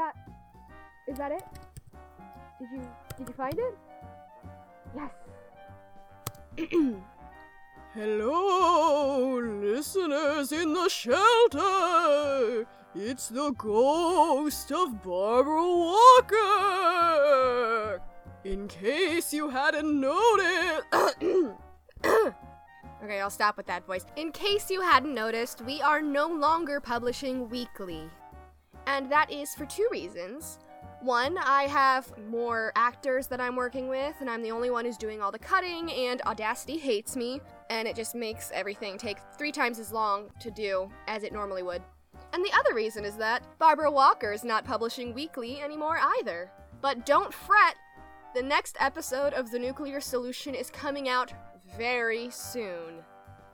that is that it? Did you did you find it? Yes. Hello, listeners in the shelter. It's the ghost of Barbara Walker. In case you hadn't noticed. Okay, I'll stop with that voice. In case you hadn't noticed, we are no longer publishing weekly. And that is for two reasons. One, I have more actors that I'm working with, and I'm the only one who's doing all the cutting, and Audacity hates me, and it just makes everything take three times as long to do as it normally would. And the other reason is that Barbara Walker is not publishing weekly anymore either. But don't fret, the next episode of The Nuclear Solution is coming out very soon.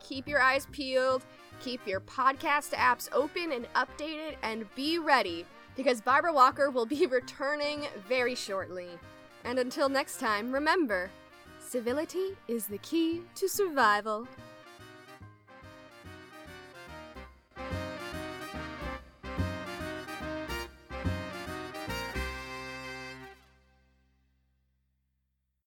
Keep your eyes peeled, keep your podcast apps open and updated, and be ready because Barbara Walker will be returning very shortly. And until next time, remember civility is the key to survival.